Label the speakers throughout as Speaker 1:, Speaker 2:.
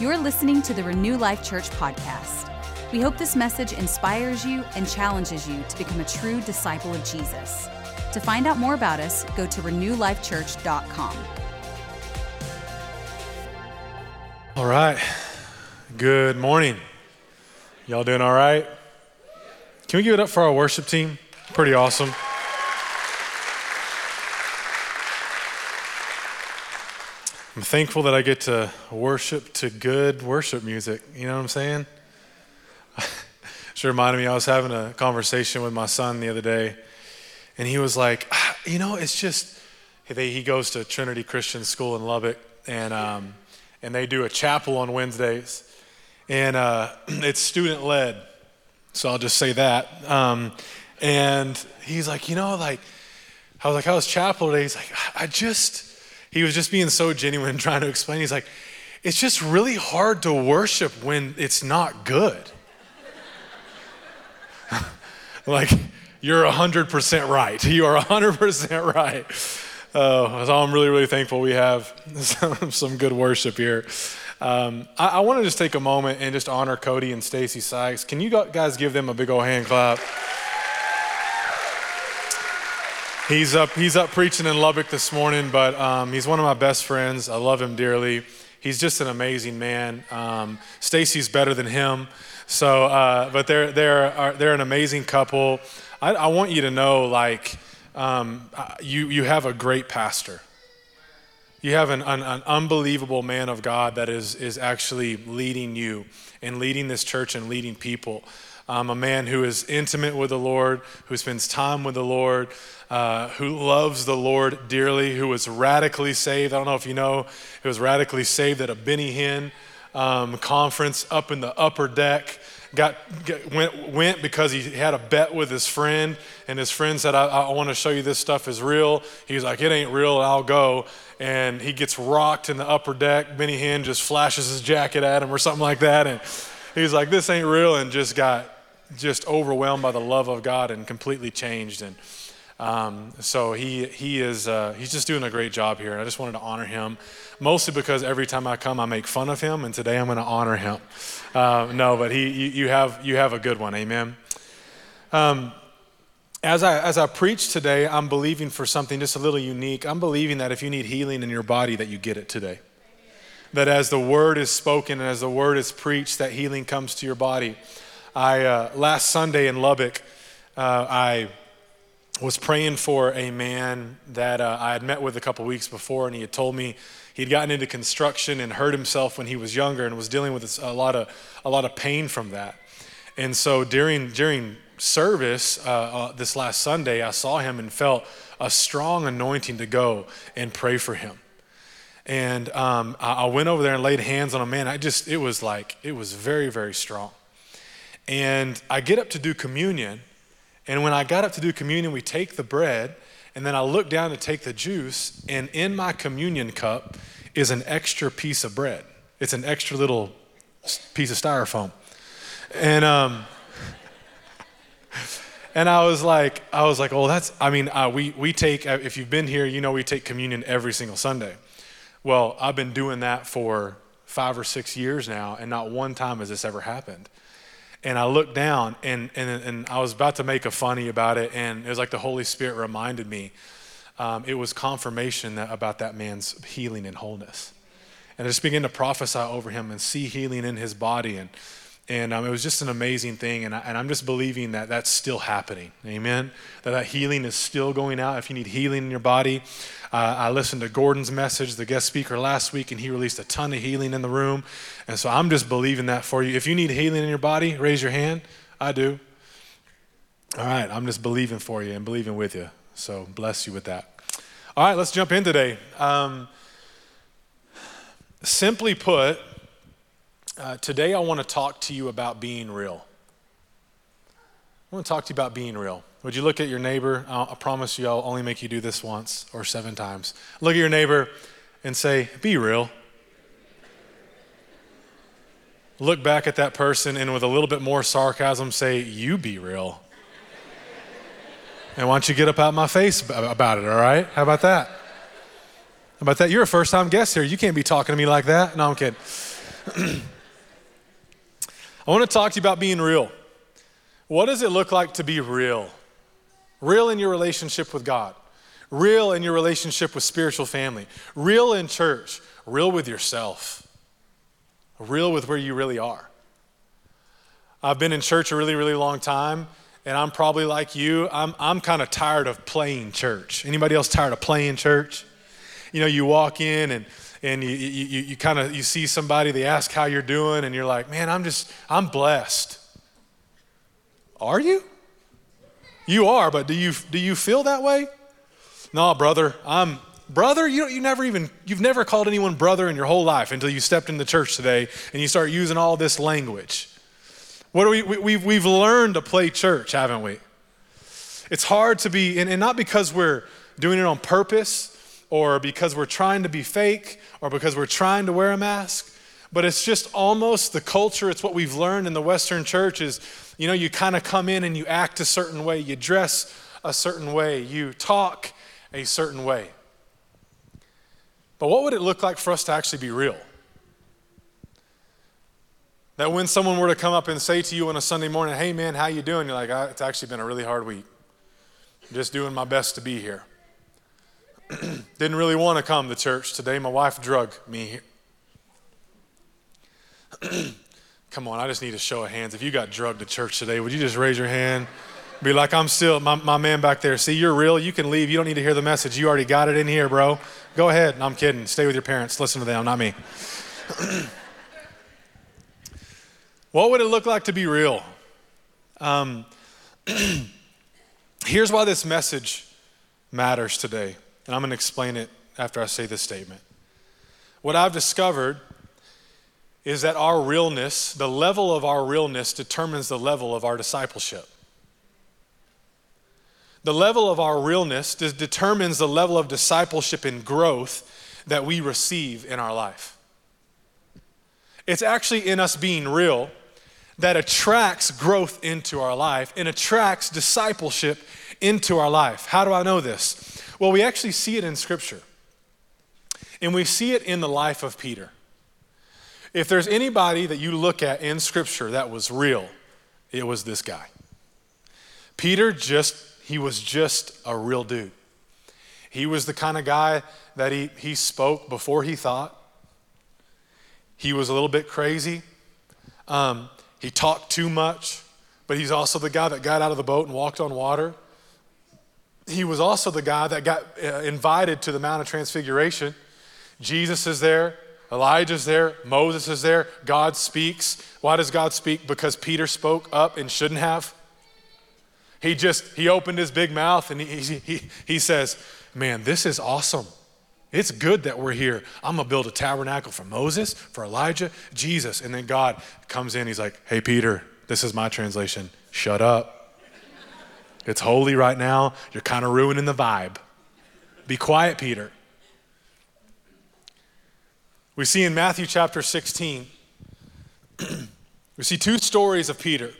Speaker 1: You're listening to the Renew Life Church podcast. We hope this message inspires you and challenges you to become a true disciple of Jesus. To find out more about us, go to renewlifechurch.com.
Speaker 2: All right. Good morning. Y'all doing all right? Can we give it up for our worship team? Pretty awesome. I'm thankful that I get to worship to good worship music. You know what I'm saying? It reminded me, I was having a conversation with my son the other day, and he was like, ah, You know, it's just, he goes to Trinity Christian School in Lubbock, and, um, and they do a chapel on Wednesdays, and uh, it's student led. So I'll just say that. Um, and he's like, You know, like, I was like, How's chapel today? He's like, I just, he was just being so genuine trying to explain. He's like, it's just really hard to worship when it's not good. like, you're 100% right. You are 100% right. Uh, so I'm really, really thankful we have some, some good worship here. Um, I, I want to just take a moment and just honor Cody and Stacy Sykes. Can you guys give them a big old hand clap? He's up, he's up preaching in Lubbock this morning, but um, he's one of my best friends. I love him dearly. He's just an amazing man. Um, Stacy's better than him. So, uh, but they're, they're, they're an amazing couple. I, I want you to know, like, um, you, you have a great pastor. You have an, an, an, unbelievable man of God that is, is actually leading you and leading this church and leading people. Um, a man who is intimate with the Lord, who spends time with the Lord, uh, who loves the Lord dearly, who was radically saved. I don't know if you know, he was radically saved at a Benny Hinn um, conference up in the upper deck. Got, got, went, went because he had a bet with his friend, and his friend said, I, I want to show you this stuff is real. He's like, It ain't real, I'll go. And he gets rocked in the upper deck. Benny Hinn just flashes his jacket at him or something like that. And he's like, This ain't real, and just got just overwhelmed by the love of God and completely changed. And um, so he, he is, uh, he's just doing a great job here. I just wanted to honor him, mostly because every time I come, I make fun of him, and today I'm going to honor him. Uh, no, but he, you, you, have, you have a good one. Amen. Um, as I, as I preach today, I'm believing for something just a little unique. I'm believing that if you need healing in your body, that you get it today. That as the word is spoken and as the word is preached, that healing comes to your body. I, uh, last Sunday in Lubbock, uh, I was praying for a man that uh, I had met with a couple weeks before, and he had told me he'd gotten into construction and hurt himself when he was younger and was dealing with a lot of, a lot of pain from that. And so during, during service uh, uh, this last Sunday, I saw him and felt a strong anointing to go and pray for him. And um, I, I went over there and laid hands on a man. I just, it was like, it was very, very strong. And I get up to do communion and when I got up to do communion, we take the bread, and then I look down to take the juice, and in my communion cup is an extra piece of bread. It's an extra little piece of styrofoam. And, um, and I was like, I was like, oh, that's, I mean, uh, we, we take, uh, if you've been here, you know we take communion every single Sunday. Well, I've been doing that for five or six years now, and not one time has this ever happened and I looked down and, and, and I was about to make a funny about it, and it was like the Holy Spirit reminded me. Um, it was confirmation that, about that man's healing and wholeness. And I just began to prophesy over him and see healing in his body. And, and um, it was just an amazing thing. And, I, and I'm just believing that that's still happening. Amen. That that healing is still going out. If you need healing in your body, uh, I listened to Gordon's message, the guest speaker last week, and he released a ton of healing in the room. And so I'm just believing that for you. If you need healing in your body, raise your hand. I do. All right, I'm just believing for you and believing with you. So bless you with that. All right, let's jump in today. Um, simply put, uh, today I want to talk to you about being real. I want to talk to you about being real. Would you look at your neighbor? I'll, I promise you I'll only make you do this once or seven times. Look at your neighbor and say, Be real. Look back at that person and with a little bit more sarcasm say, You be real. and why don't you get up out my face about it, all right? How about that? How about that? You're a first time guest here. You can't be talking to me like that. No, I'm kidding. I want to talk to you about being real. What does it look like to be real? Real in your relationship with God, real in your relationship with spiritual family, real in church, real with yourself, real with where you really are. I've been in church a really, really long time, and I'm probably like you. I'm, I'm kind of tired of playing church. Anybody else tired of playing church? You know, you walk in and and you, you, you kind of you see somebody they ask how you're doing and you're like man i'm just i'm blessed. Are you? You are but do you do you feel that way? No brother i'm brother you, you never even you've never called anyone brother in your whole life until you stepped in the church today and you start using all this language. What do we, we we've, we've learned to play church haven't we? It's hard to be and, and not because we're doing it on purpose or because we're trying to be fake or because we're trying to wear a mask. But it's just almost the culture it's what we've learned in the western church is you know you kind of come in and you act a certain way. You dress a certain way. You talk a certain way. But what would it look like for us to actually be real? That when someone were to come up and say to you on a sunday morning hey man how you doing? You're like it's actually been a really hard week. I'm just doing my best to be here Didn't really want to come to church today. My wife drug me. come on, I just need a show of hands. If you got drugged to church today, would you just raise your hand? Be like, I'm still, my, my man back there. See, you're real. You can leave. You don't need to hear the message. You already got it in here, bro. Go ahead. No, I'm kidding. Stay with your parents. Listen to them, not me. what would it look like to be real? Um, here's why this message matters today. And I'm going to explain it after I say this statement. What I've discovered is that our realness, the level of our realness, determines the level of our discipleship. The level of our realness determines the level of discipleship and growth that we receive in our life. It's actually in us being real that attracts growth into our life and attracts discipleship into our life. How do I know this? Well, we actually see it in Scripture, and we see it in the life of Peter. If there's anybody that you look at in Scripture that was real, it was this guy. Peter just, he was just a real dude. He was the kind of guy that he, he spoke before he thought. He was a little bit crazy. Um, he talked too much, but he's also the guy that got out of the boat and walked on water he was also the guy that got uh, invited to the Mount of Transfiguration. Jesus is there, Elijah's there, Moses is there, God speaks. Why does God speak? Because Peter spoke up and shouldn't have. He just, he opened his big mouth and he, he, he says, Man, this is awesome. It's good that we're here. I'm going to build a tabernacle for Moses, for Elijah, Jesus. And then God comes in. He's like, Hey, Peter, this is my translation. Shut up. It's holy right now. You're kind of ruining the vibe. Be quiet, Peter. We see in Matthew chapter 16, we see two stories of Peter.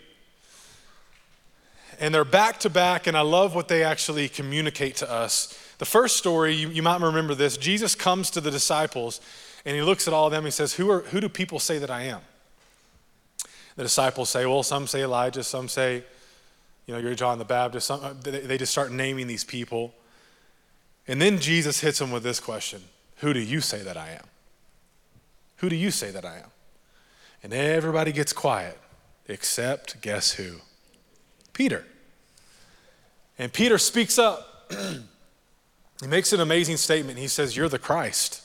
Speaker 2: And they're back to back, and I love what they actually communicate to us. The first story, you, you might remember this Jesus comes to the disciples and he looks at all of them. He says, who, are, who do people say that I am? The disciples say, Well, some say Elijah, some say you know, you're John the Baptist. Uh, they just start naming these people. And then Jesus hits them with this question Who do you say that I am? Who do you say that I am? And everybody gets quiet, except guess who? Peter. And Peter speaks up. he makes an amazing statement. He says, You're the Christ,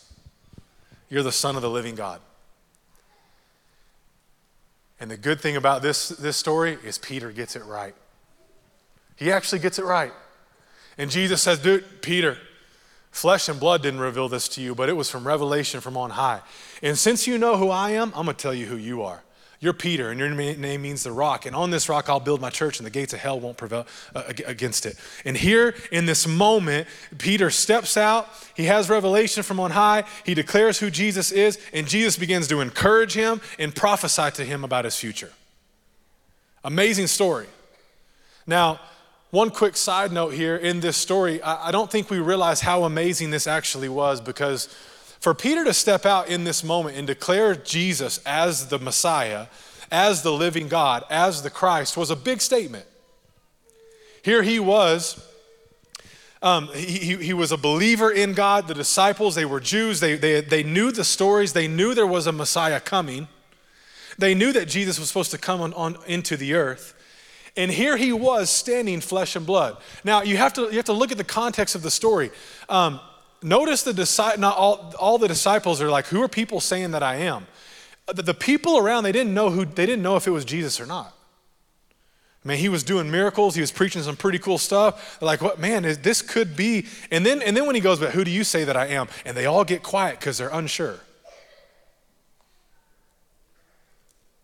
Speaker 2: you're the Son of the living God. And the good thing about this, this story is Peter gets it right. He actually gets it right. And Jesus says, Dude, Peter, flesh and blood didn't reveal this to you, but it was from revelation from on high. And since you know who I am, I'm going to tell you who you are. You're Peter, and your name means the rock. And on this rock, I'll build my church, and the gates of hell won't prevail uh, against it. And here in this moment, Peter steps out. He has revelation from on high. He declares who Jesus is, and Jesus begins to encourage him and prophesy to him about his future. Amazing story. Now, one quick side note here in this story I, don't think we realize how amazing this actually was because For Peter to step out in this moment and declare Jesus as the Messiah, as the living God, as the Christ was a big statement. Here he was. Um, he, he was a believer in God. The disciples, they were Jews. They, they, they knew the stories. They knew there was a Messiah coming. They knew that Jesus was supposed to come on, on into the earth. And here he was standing flesh and blood. Now, you have to, you have to look at the context of the story. Um, notice the not all, all the disciples are like, who are people saying that I am? The, the people around, they didn't know who, they didn't know if it was Jesus or not. I mean, he was doing miracles. He was preaching some pretty cool stuff. They're like, what, man, this could be. And then, and then when he goes, but who do you say that I am? And they all get quiet because they're unsure.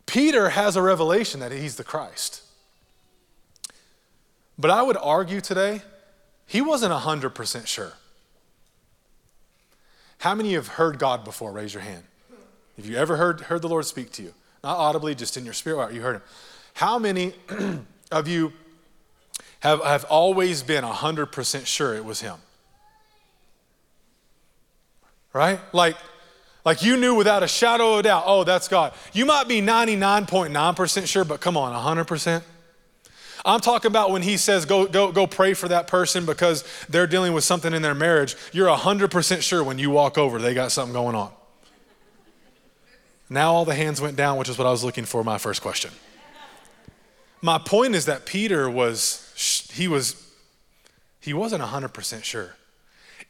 Speaker 2: Peter has a revelation that he's the Christ. But I would argue today, he wasn't 100% sure. How many have heard God before? Raise your hand. Have you ever heard, heard the Lord speak to you? Not audibly, just in your spirit. You heard him. How many of you have, have always been 100% sure it was him? Right? Like, like you knew without a shadow of a doubt, oh, that's God. You might be 99.9% sure, but come on, 100%? I'm talking about when he says, go, go, go pray for that person because they're dealing with something in their marriage. You're 100% sure when you walk over, they got something going on. Now all the hands went down, which is what I was looking for my first question. My point is that Peter was, he was, he wasn't 100% sure.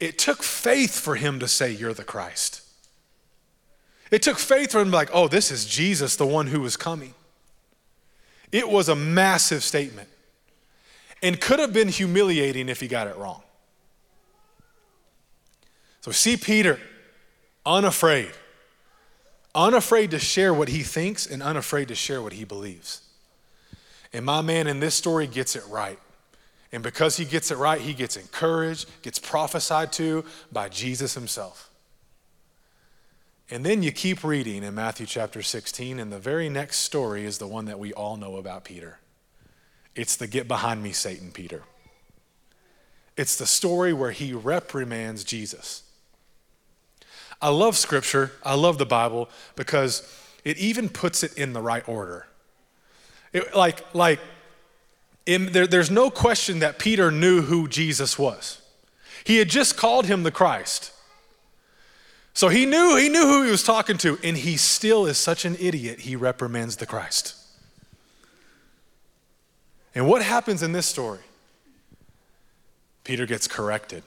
Speaker 2: It took faith for him to say, You're the Christ. It took faith for him to be like, Oh, this is Jesus, the one who was coming. It was a massive statement and could have been humiliating if he got it wrong. So, see Peter, unafraid, unafraid to share what he thinks and unafraid to share what he believes. And my man in this story gets it right. And because he gets it right, he gets encouraged, gets prophesied to by Jesus himself. And then you keep reading in Matthew chapter 16, and the very next story is the one that we all know about Peter. It's the get behind me, Satan, Peter. It's the story where he reprimands Jesus. I love scripture, I love the Bible because it even puts it in the right order. It, like, like in, there, there's no question that Peter knew who Jesus was. He had just called him the Christ. So he knew, he knew who he was talking to, and he still is such an idiot, he reprimands the Christ. And what happens in this story? Peter gets corrected.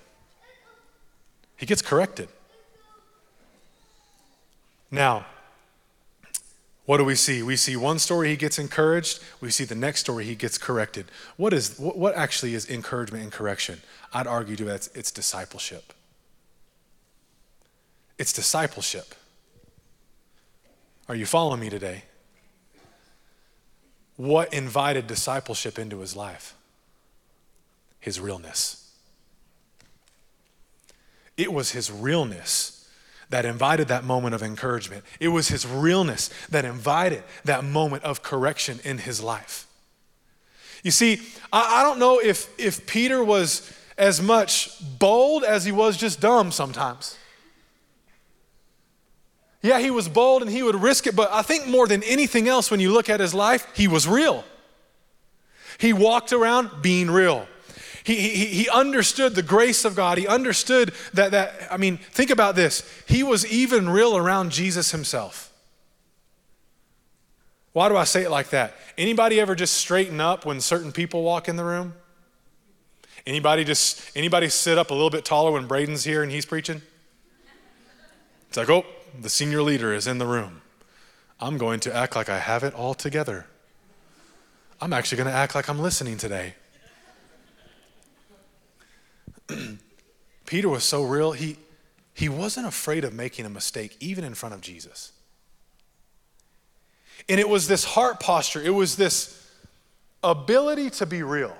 Speaker 2: He gets corrected. Now, what do we see? We see one story he gets encouraged. We see the next story he gets corrected. What is what actually is encouragement and correction? I'd argue to that it's discipleship. It's discipleship. Are you following me today? What invited discipleship into his life? His realness. It was his realness that invited that moment of encouragement. It was his realness that invited that moment of correction in his life. You see, I, I don't know if, if Peter was as much bold as he was just dumb sometimes. Yeah, he was bold and he would risk it, but I think more than anything else, when you look at his life, he was real. He walked around being real. He, he, he understood the grace of God. He understood that, that, I mean, think about this. He was even real around Jesus himself. Why do I say it like that? Anybody ever just straighten up when certain people walk in the room? Anybody just anybody sit up a little bit taller when Braden's here and he's preaching? It's like, oh, the senior leader is in the room. I'm going to act like I have it all together. I'm actually going to act like I'm listening today. Peter was so real, he, he wasn't afraid of making a mistake, even in front of Jesus. And it was this heart posture, it was this ability to be real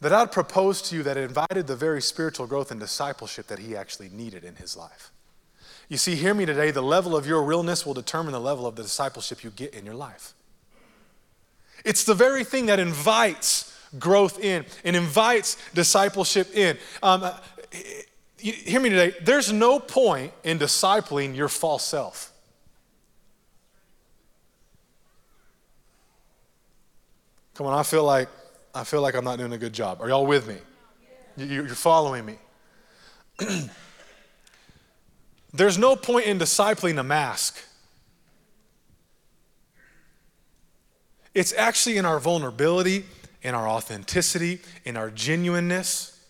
Speaker 2: that I'd propose to you that invited the very spiritual growth and discipleship that he actually needed in his life. You see, hear me today, the level of your realness will determine the level of the discipleship you get in your life. It's the very thing that invites growth in and invites discipleship in. Um, hear me today, there's no point in discipling your false self. Come on, I feel like I feel like I'm not doing a good job. Are y'all with me? You're following me. There's no point in discipling a mask. It's actually in our vulnerability, in our authenticity, in our genuineness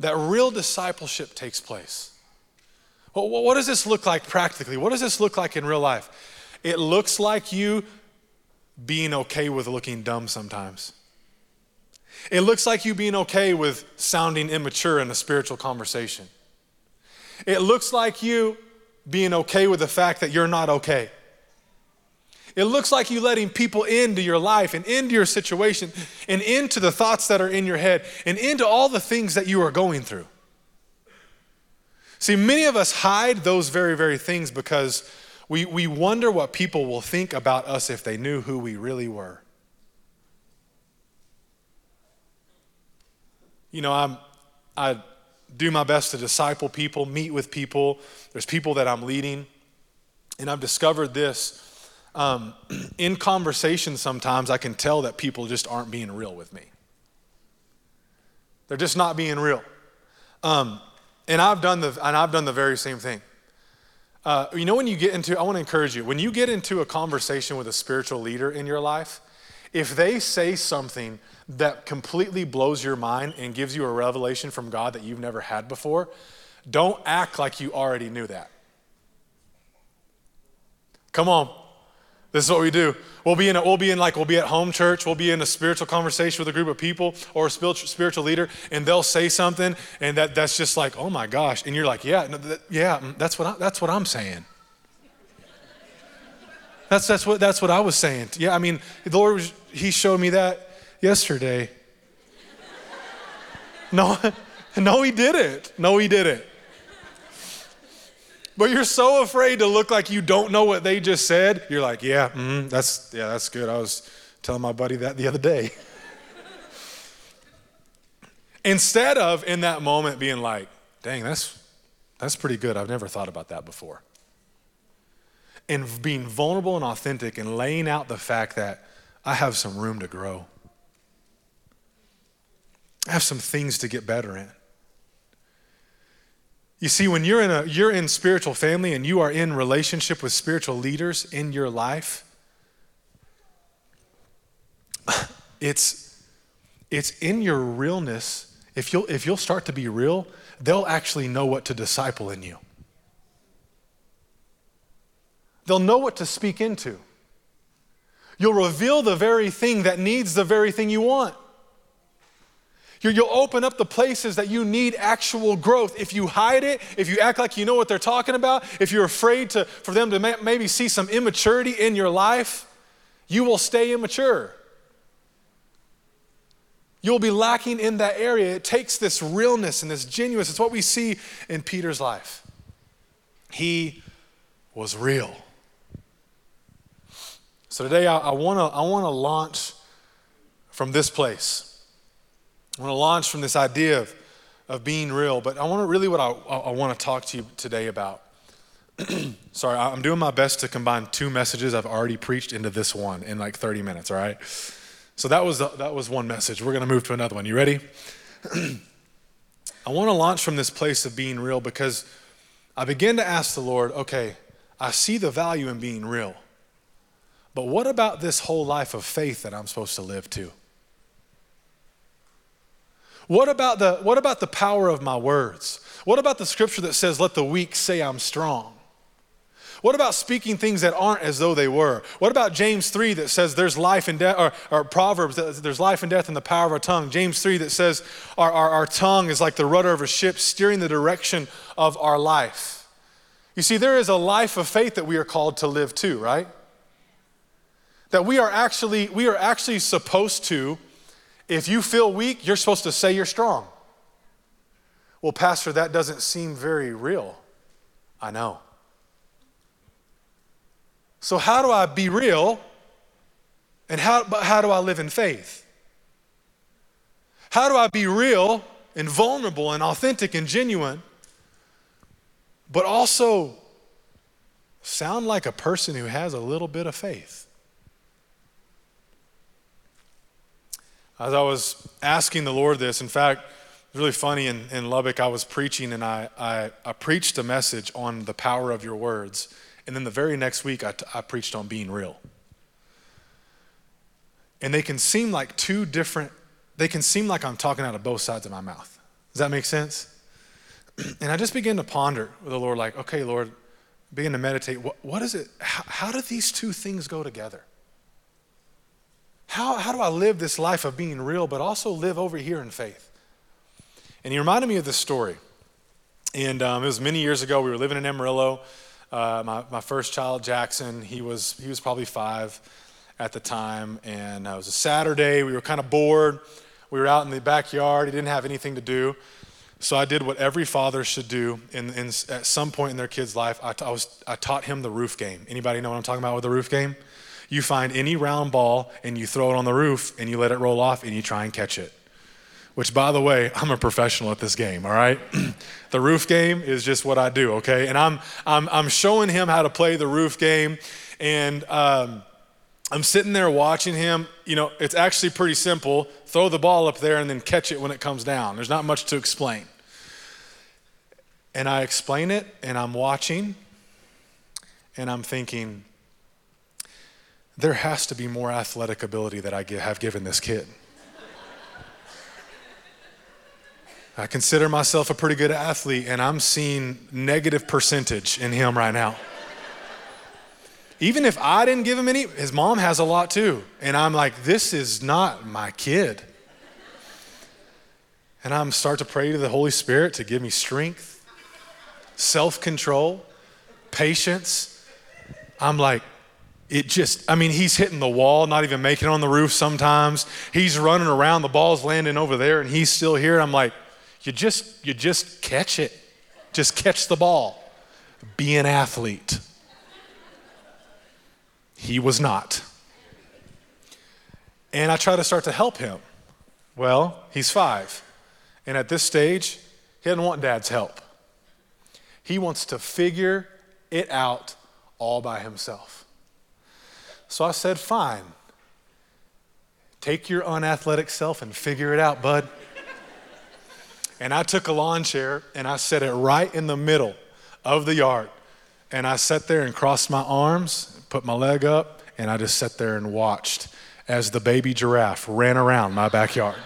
Speaker 2: that real discipleship takes place. Well, what does this look like practically? What does this look like in real life? It looks like you being okay with looking dumb sometimes. It looks like you being okay with sounding immature in a spiritual conversation. It looks like you being okay with the fact that you're not okay. It looks like you letting people into your life and into your situation and into the thoughts that are in your head and into all the things that you are going through. See, many of us hide those very, very things because we, we wonder what people will think about us if they knew who we really were. You know, I'm, I do my best to disciple people, meet with people. There's people that I'm leading. And I've discovered this um, in conversation, sometimes I can tell that people just aren't being real with me. They're just not being real. Um, and I've done the and I've done the very same thing. Uh, you know, when you get into, I want to encourage you, when you get into a conversation with a spiritual leader in your life, if they say something that completely blows your mind and gives you a revelation from God that you've never had before, don't act like you already knew that. Come on. This is what we do. We'll be in, a, we'll be in like, we'll be at home church, we'll be in a spiritual conversation with a group of people or a spiritual, leader, and they'll say something, and that, that's just like, oh my gosh. And you're like, yeah, no, that, yeah, mm, that's what, I, that's what I'm saying. That's, that's, what, that's what I was saying. Yeah, I mean, the Lord, was, He showed me that yesterday. No, no, He didn't. No, He didn't. But you're so afraid to look like you don't know what they just said. You're like, yeah, mm, that's yeah, that's good. I was telling my buddy that the other day. Instead of in that moment being like, dang, that's that's pretty good. I've never thought about that before. And being vulnerable and authentic and laying out the fact that I have some room to grow. I have some things to get better in. You see, when you're in a you're in spiritual family and you are in relationship with spiritual leaders in your life, it's it's in your realness. If you'll if you'll start to be real, they'll actually know what to disciple in you. They'll know what to speak into. You'll reveal the very thing that needs the very thing you want. You'll open up the places that you need actual growth. If you hide it, if you act like you know what they're talking about, if you're afraid to, for them to maybe see some immaturity in your life, you will stay immature. You'll be lacking in that area. It takes this realness and this genuineness. It's what we see in Peter's life. He was real. So today I, I want to I wanna launch from this place. I want to launch from this idea of, of being real, but I want to really what I, I want to talk to you today about. Sorry, I'm doing my best to combine two messages I've already preached into this one in like 30 minutes, all right? So that was, the, that was one message. We're going to move to another one. You ready? I want to launch from this place of being real because I begin to ask the Lord, okay, I see the value in being real, but what about this whole life of faith that I'm supposed to live too? What about the, what about the power of my words? What about the scripture that says, let the weak say I'm strong? What about speaking things that aren't as though they were? What about James 3 that says there's life and death, or, or, Proverbs that there's life and death in the power of our tongue? James 3 that says our, our, our tongue is like the rudder of a ship steering the direction of our life. You see, there is a life of faith that we are called to live too, right? That we are actually, we are actually supposed to if you feel weak, you're supposed to say you're strong. Well, Pastor, that doesn't seem very real. I know. So, how do I be real? And how, how do I live in faith? How do I be real and vulnerable and authentic and genuine, but also sound like a person who has a little bit of faith. As I was asking the Lord this, in fact, it was really funny in, in Lubbock, I was preaching and I, I, I preached a message on the power of your words. And then the very next week, I, t- I preached on being real. And they can seem like two different, they can seem like I'm talking out of both sides of my mouth. Does that make sense? And I just began to ponder with the Lord, like, okay, Lord, begin to meditate. What, what is it? How, how do these two things go together? How, how do I live this life of being real, but also live over here in faith? And he reminded me of this story. And um, it was many years ago. We were living in Amarillo. Uh, my, my first child, Jackson, he was, he was probably five at the time. And uh, it was a Saturday. We were kind of bored. We were out in the backyard. He didn't have anything to do. So I did what every father should do in, in, at some point in their kid's life. I, t- I, was, I taught him the roof game. Anybody know what I'm talking about with the roof game? You find any round ball and you throw it on the roof and you let it roll off and you try and catch it. Which, by the way, I'm a professional at this game, all right? the roof game is just what I do, okay? And I'm, I'm, I'm showing him how to play the roof game. And um, I'm sitting there watching him. You know, it's actually pretty simple. Throw the ball up there and then catch it when it comes down. There's not much to explain. And I explain it, and I'm watching, and I'm thinking, there has to be more athletic ability that I have given this kid. I consider myself a pretty good athlete, and I'm seeing negative percentage in him right now. Even if I didn't give him any, his mom has a lot too. And I'm like, this is not my kid. And I'm start to pray to the Holy Spirit to give me strength, self-control, patience. I'm like, it just, I mean, he's hitting the wall, not even making it on the roof sometimes. He's running around, the ball's landing over there, and he's still here. I'm like, you just, you just catch it. Just catch the ball. Be an athlete. He was not. And I try to start to help him. Well, he's five. And at this stage, he doesn't want dad's help. He wants to figure it out all by himself. So I said, fine. Take your unathletic self and figure it out, bud. and I took a lawn chair and I set it right in the middle of the yard. And I sat there and crossed my arms put my leg up, and I just sat there and watched as the baby giraffe ran around my backyard.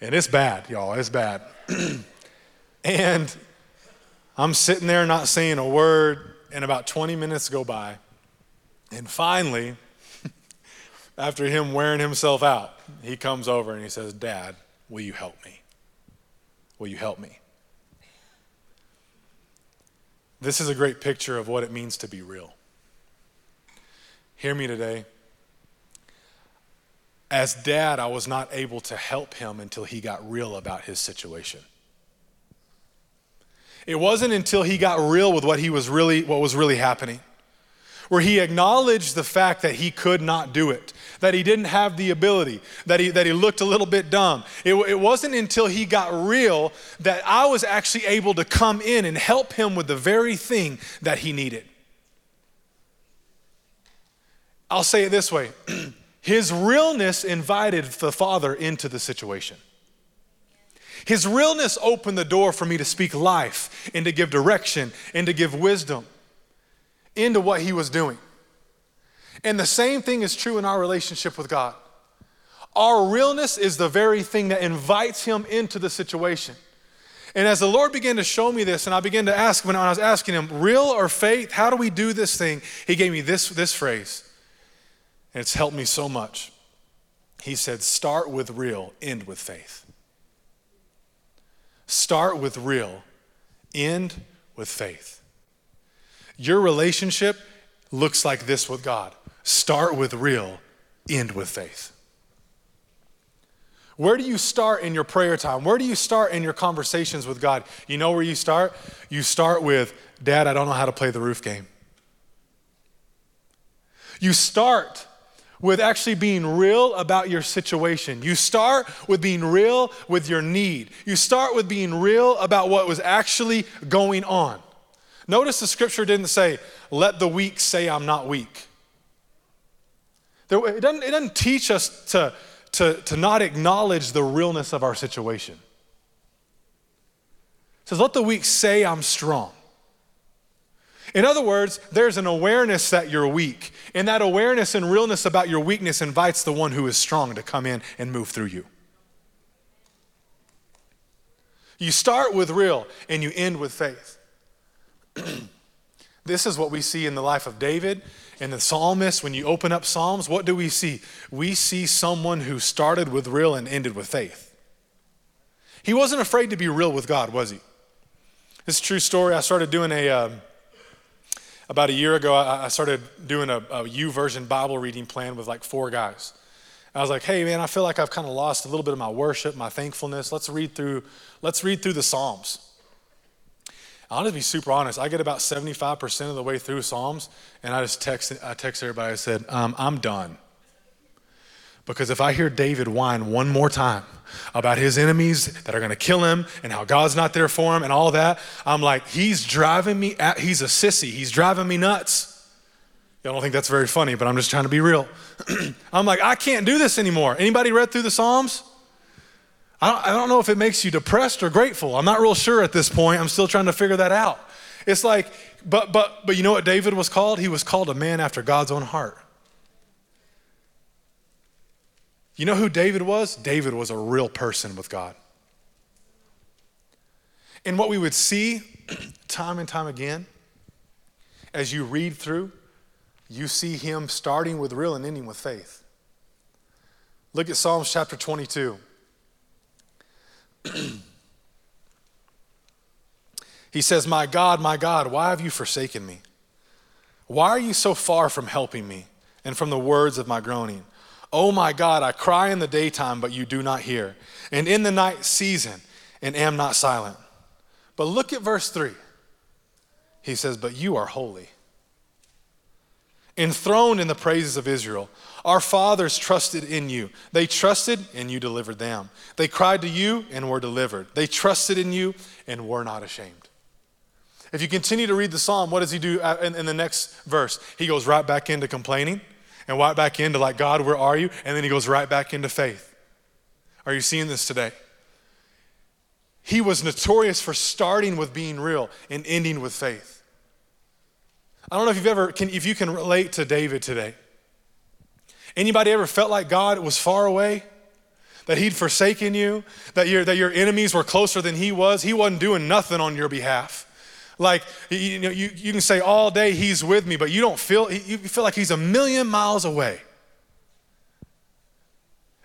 Speaker 2: and it's bad, y'all, it's bad. and I'm sitting there not saying a word, and about 20 minutes go by. And finally, after him wearing himself out, he comes over and he says, Dad, will you help me? Will you help me? This is a great picture of what it means to be real. Hear me today. As dad, I was not able to help him until he got real about his situation. It wasn't until he got real with what he was really what was really happening where he acknowledged the fact that he could not do it, that he didn't have the ability, that he, that he looked a little bit dumb. It, it wasn't until he got real that I was actually able to come in and help him with the very thing that he needed. I'll say it this way his realness invited the father into the situation. His realness opened the door for me to speak life and to give direction and to give wisdom into what he was doing. And the same thing is true in our relationship with God. Our realness is the very thing that invites him into the situation. And as the Lord began to show me this, and I began to ask when I was asking him, real or faith, how do we do this thing? He gave me this, this phrase, and it's helped me so much. He said, Start with real, end with faith. Start with real, end with faith. Your relationship looks like this with God start with real, end with faith. Where do you start in your prayer time? Where do you start in your conversations with God? You know where you start? You start with, Dad, I don't know how to play the roof game. You start with actually being real about your situation. You start with being real with your need. You start with being real about what was actually going on. Notice the scripture didn't say, let the weak say I'm not weak. It doesn't, it doesn't teach us to, to, to not acknowledge the realness of our situation. It says, let the weak say I'm strong. In other words, there's an awareness that you're weak. And that awareness and realness about your weakness invites the one who is strong to come in and move through you. You start with real and you end with faith. this is what we see in the life of David and the psalmist. When you open up Psalms, what do we see? We see someone who started with real and ended with faith. He wasn't afraid to be real with God, was he? This true story. I started doing a. Uh, about a year ago, I, started doing a, a Bible reading plan with like four guys. I was like, hey man, I feel like I've kind of lost a little bit of my worship, my thankfulness. Let's read through, let's read through the Psalms. I'll just be super honest. I get about 75% of the way through Psalms, and I just text, I text everybody. I said, um, I'm done. Because if I hear David whine one more time about his enemies that are going to kill him and how God's not there for him and all that, I'm like, he's driving me, at, he's a sissy. He's driving me nuts. Y'all don't think that's very funny, but I'm just trying to be real. I'm like, I can't do this anymore. Anybody read through the Psalms? I don't, I don't know if it makes you depressed or grateful. I'm not real sure at this point. I'm still trying to figure that out. It's like, but but but you know what David was called? He was called a man after God's own heart. You know who David was? David was a real person with God. And what we would see time and time again, as you read through, you see him starting with real and ending with faith. Look at Psalms chapter 22. he says, My God, my God, why have you forsaken me? Why are you so far from helping me and from the words of my groaning? Oh my God, I cry in the daytime, but you do not hear, and in the night season, and am not silent. But look at verse 3. He says, But you are holy. Enthroned in the praises of Israel, our fathers trusted in you. They trusted, and you delivered them. They cried to you and were delivered. They trusted in you and were not ashamed. If you continue to read the psalm, what does he do uh, in, in the next verse? He goes right back into complaining and right back into like, God, where are you? And then he goes right back into faith. Are you seeing this today? He was notorious for starting with being real and ending with faith. I don't know if you've ever can, if you can relate to David today. Anybody ever felt like God was far away? That he'd forsaken you, that your, that your enemies were closer than he was. He wasn't doing nothing on your behalf. Like, you, know, you, you can say all day he's with me, but you don't feel, you feel like he's a million miles away.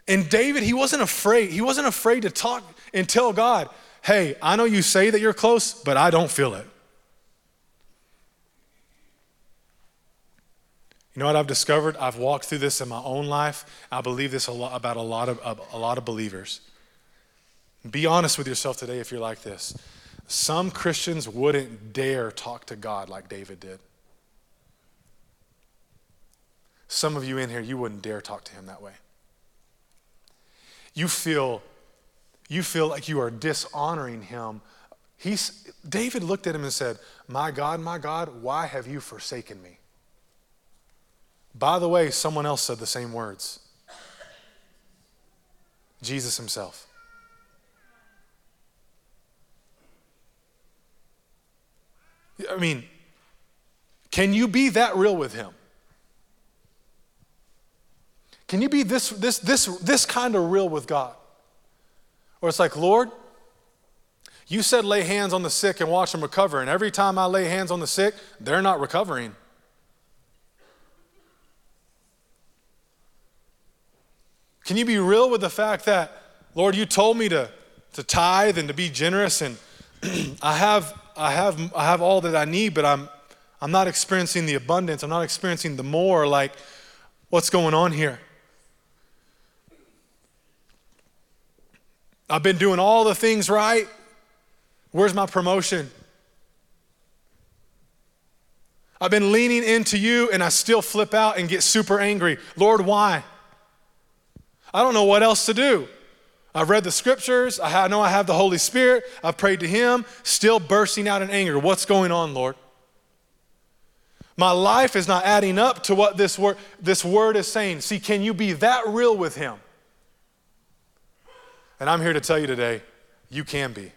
Speaker 2: And David, he wasn't afraid. He wasn't afraid to talk and tell God, hey, I know you say that you're close, but I don't feel it. You know what I've discovered? I've walked through this in my own life. I believe this a lot, about a lot of a lot of believers. Be honest with yourself today if you're like this. Some Christians wouldn't dare talk to God like David did. Some of you in here, you wouldn't dare talk to him that way. You feel, you feel like you are dishonoring him. He's, David looked at him and said, My God, my God, why have you forsaken me? By the way, someone else said the same words Jesus himself. I mean, can you be that real with him? Can you be this, this, this, this kind of real with God? Or it's like, Lord, you said lay hands on the sick and watch them recover. And every time I lay hands on the sick, they're not recovering. Can you be real with the fact that, Lord, you told me to, to tithe and to be generous, and I have I have, I have all that I need, but I'm, I'm not experiencing the abundance. I'm not experiencing the more. Like, what's going on here? I've been doing all the things right. Where's my promotion? I've been leaning into you and I still flip out and get super angry. Lord, why? I don't know what else to do. I've read the scriptures. I know I have the Holy Spirit. I've prayed to Him, still bursting out in anger. What's going on, Lord? My life is not adding up to what this word, this word is saying. See, can you be that real with Him? And I'm here to tell you today, you can be.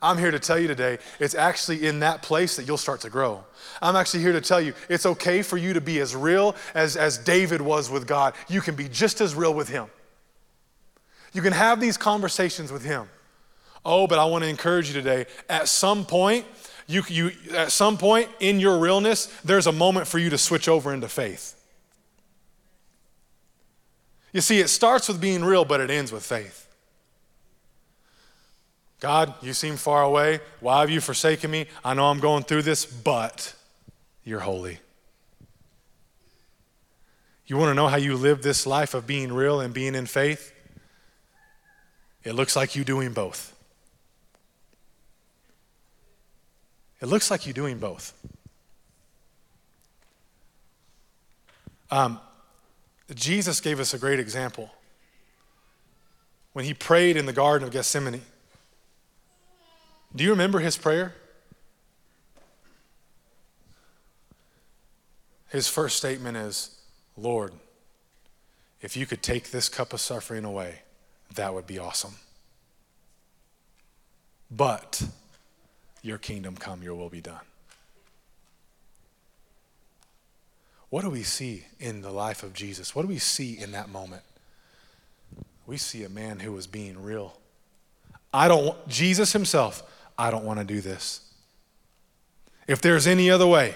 Speaker 2: I'm here to tell you today, it's actually in that place that you'll start to grow. I'm actually here to tell you, it's okay for you to be as real as, as David was with God. You can be just as real with Him. You can have these conversations with him. Oh, but I want to encourage you today. At some point, you, you, at some point in your realness, there's a moment for you to switch over into faith. You see, it starts with being real, but it ends with faith. God, you seem far away. Why have you forsaken me? I know I'm going through this, but you're holy. You want to know how you live this life of being real and being in faith? It looks like you doing both. It looks like you doing both. Um, Jesus gave us a great example when he prayed in the Garden of Gethsemane. Do you remember his prayer? His first statement is Lord, if you could take this cup of suffering away, that would be awesome. But your kingdom come, your will be done. What do we see in the life of Jesus? What do we see in that moment? We see a man who was being real. I don't, Jesus himself, I don't want to do this. If there's any other way,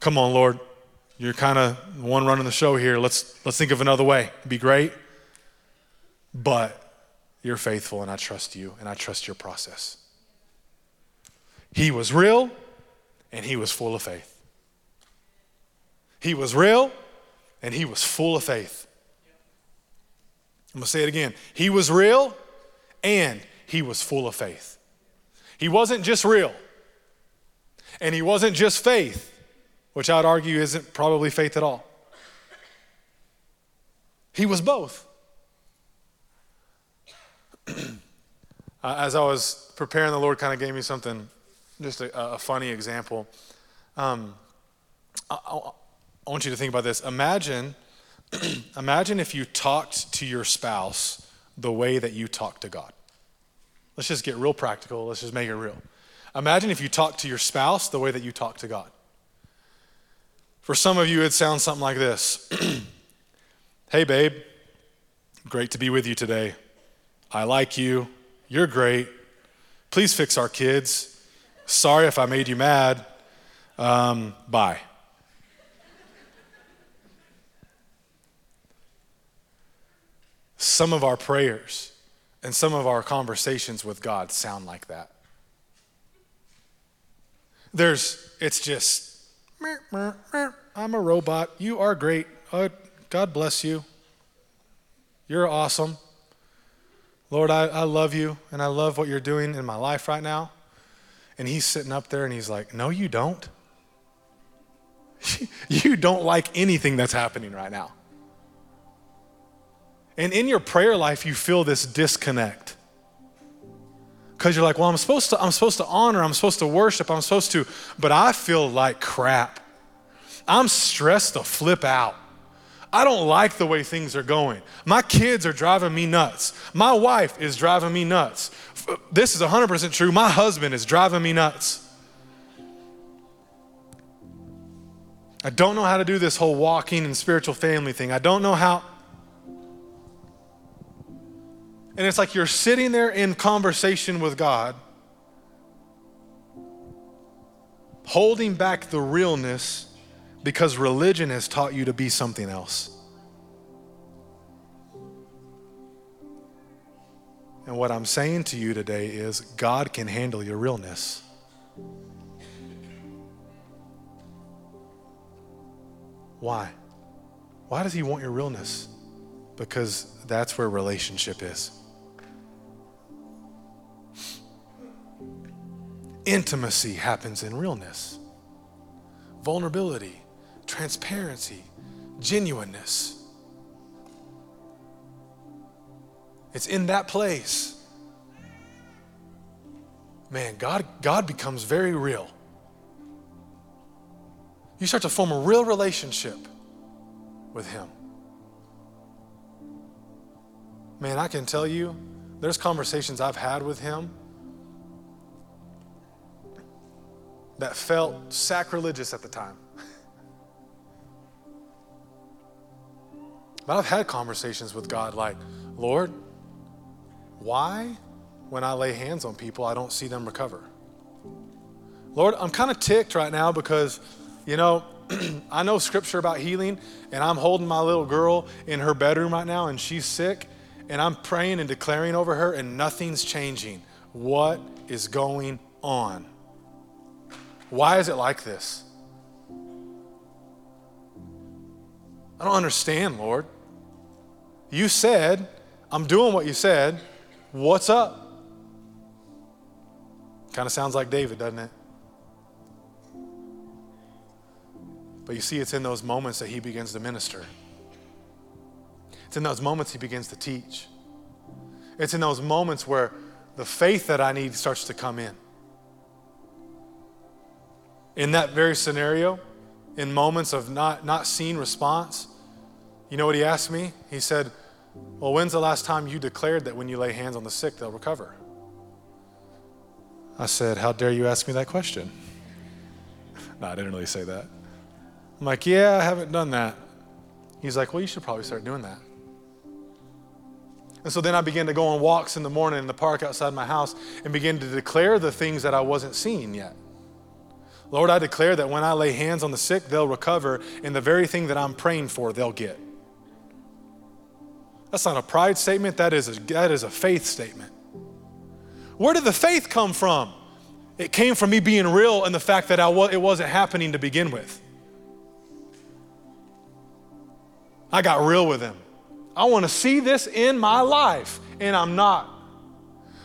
Speaker 2: come on, Lord. You're kind of one running the show here. Let's, let's think of another way. It'd be great. But you're faithful, and I trust you, and I trust your process. He was real, and he was full of faith. He was real, and he was full of faith. I'm going to say it again. He was real, and he was full of faith. He wasn't just real, and he wasn't just faith, which I'd argue isn't probably faith at all. He was both. Uh, as I was preparing, the Lord kind of gave me something, just a, a funny example. Um, I, I, want you to think about this. Imagine, imagine if you talked to your spouse the way that you talk to God. Let's just get real practical. Let's just make it real. Imagine if you talked to your spouse the way that you talk to God. For some of you, it sounds something like this Hey, babe, great to be with you today. I like you. You're great. Please fix our kids. Sorry if I made you mad. Um, bye. Some of our prayers and some of our conversations with God sound like that. There's, it's just, I'm a robot. You are great. Uh, God bless you. You're awesome. Lord, I, I love you and I love what you're doing in my life right now. And he's sitting up there and he's like, No, you don't. you don't like anything that's happening right now. And in your prayer life, you feel this disconnect. Because you're like, well, I'm supposed to, I'm supposed to honor, I'm supposed to worship, I'm supposed to, but I feel like crap. I'm stressed to flip out. I don't like the way things are going. My kids are driving me nuts. My wife is driving me nuts. This is 100% true. My husband is driving me nuts. I don't know how to do this whole walking and spiritual family thing. I don't know how. And it's like you're sitting there in conversation with God, holding back the realness because religion has taught you to be something else. And what I'm saying to you today is God can handle your realness. Why? Why does He want your realness? Because that's where relationship is. Intimacy happens in realness. vulnerability, transparency, genuineness. It's in that place. Man, God, God becomes very real. You start to form a real relationship with Him. Man, I can tell you, there's conversations I've had with Him that felt sacrilegious at the time. But I've had conversations with God like, Lord, why, when I lay hands on people, I don't see them recover? Lord, I'm kind of ticked right now because, you know, I know scripture about healing, and I'm holding my little girl in her bedroom right now, and she's sick, and I'm praying and declaring over her, and nothing's changing. What is going on? Why is it like this? I don't understand, Lord. You said, I'm doing what you said. What's up? Kind of sounds like David, doesn't it? But you see, it's in those moments that he begins to minister. It's in those moments he begins to teach. It's in those moments where the faith that I need starts to come in. In that very scenario, in moments of not, not seeing response, you know what he asked me? He said, Well, when's the last time you declared that when you lay hands on the sick, they'll recover? I said, How dare you ask me that question? no, I didn't really say that. I'm like, Yeah, I haven't done that. He's like, Well, you should probably start doing that. And so then I began to go on walks in the morning in the park outside my house and begin to declare the things that I wasn't seeing yet. Lord, I declare that when I lay hands on the sick, they'll recover, and the very thing that I'm praying for, they'll get. That's not a pride statement, that is a, that is a faith statement. Where did the faith come from? It came from me being real and the fact that I wa- it wasn't happening to begin with. I got real with him. I want to see this in my life, and I'm not.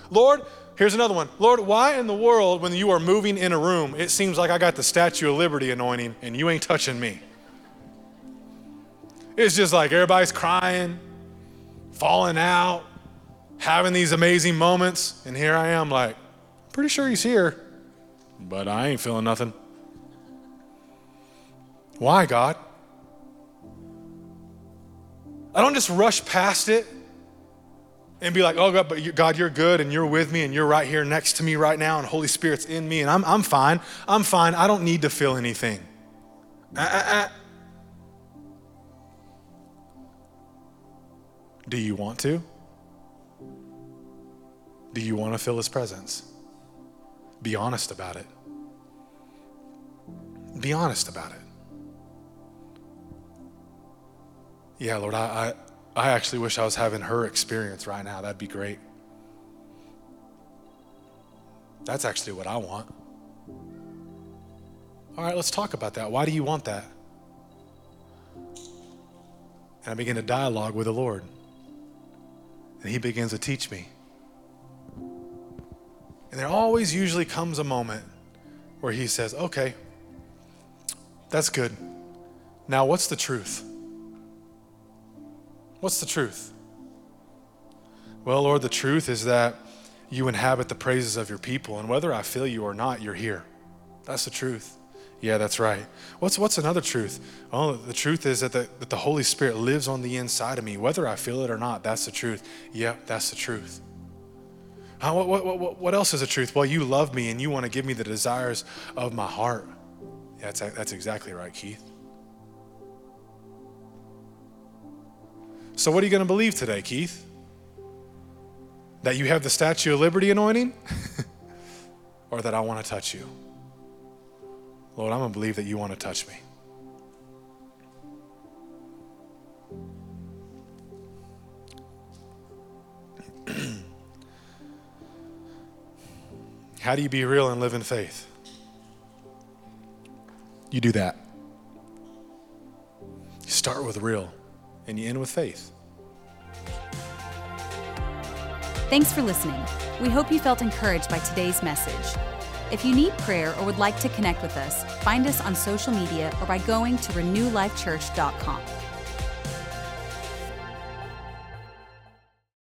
Speaker 2: Lord, Here's another one. Lord, why in the world, when you are moving in a room, it seems like I got the Statue of Liberty anointing and you ain't touching me? It's just like everybody's crying, falling out, having these amazing moments, and here I am, like, pretty sure he's here, but I ain't feeling nothing. Why, God? I don't just rush past it and be like, oh God, but you, God, you're good and you're with me and you're right here next to me right now and Holy Spirit's in me and I'm, I'm fine. I'm fine. I don't need to feel anything. Uh, uh, uh. Do you want to? Do you want to feel His presence? Be honest about it. Be honest about it. Yeah, Lord, I, I I actually wish I was having her experience right now. That'd be great. That's actually what I want. All right, let's talk about that. Why do you want that? And I begin to dialogue with the Lord. And He begins to teach me. And there always usually comes a moment where He says, Okay, that's good. Now, what's the truth? What's the truth? Well, Lord, the truth is that you inhabit the praises of your people, and whether I feel you or not, you're here. That's the truth. Yeah, that's right. What's, what's another truth? Oh, the truth is that the, that the Holy Spirit lives on the inside of me. Whether I feel it or not, that's the truth. Yeah, that's the truth. Uh, what, what, what, what else is the truth? Well, you love me and you want to give me the desires of my heart. Yeah, that's, that's exactly right, Keith. So, what are you going to believe today, Keith? That you have the Statue of Liberty anointing? or that I want to touch you? Lord, I'm going to believe that you want to touch me. How do you be real and live in faith? You do that. You start with real and you end with faith.
Speaker 1: Thanks for listening. We hope you felt encouraged by today's message. If you need prayer or would like to connect with us, find us on social media or by going to renewlifechurch.com.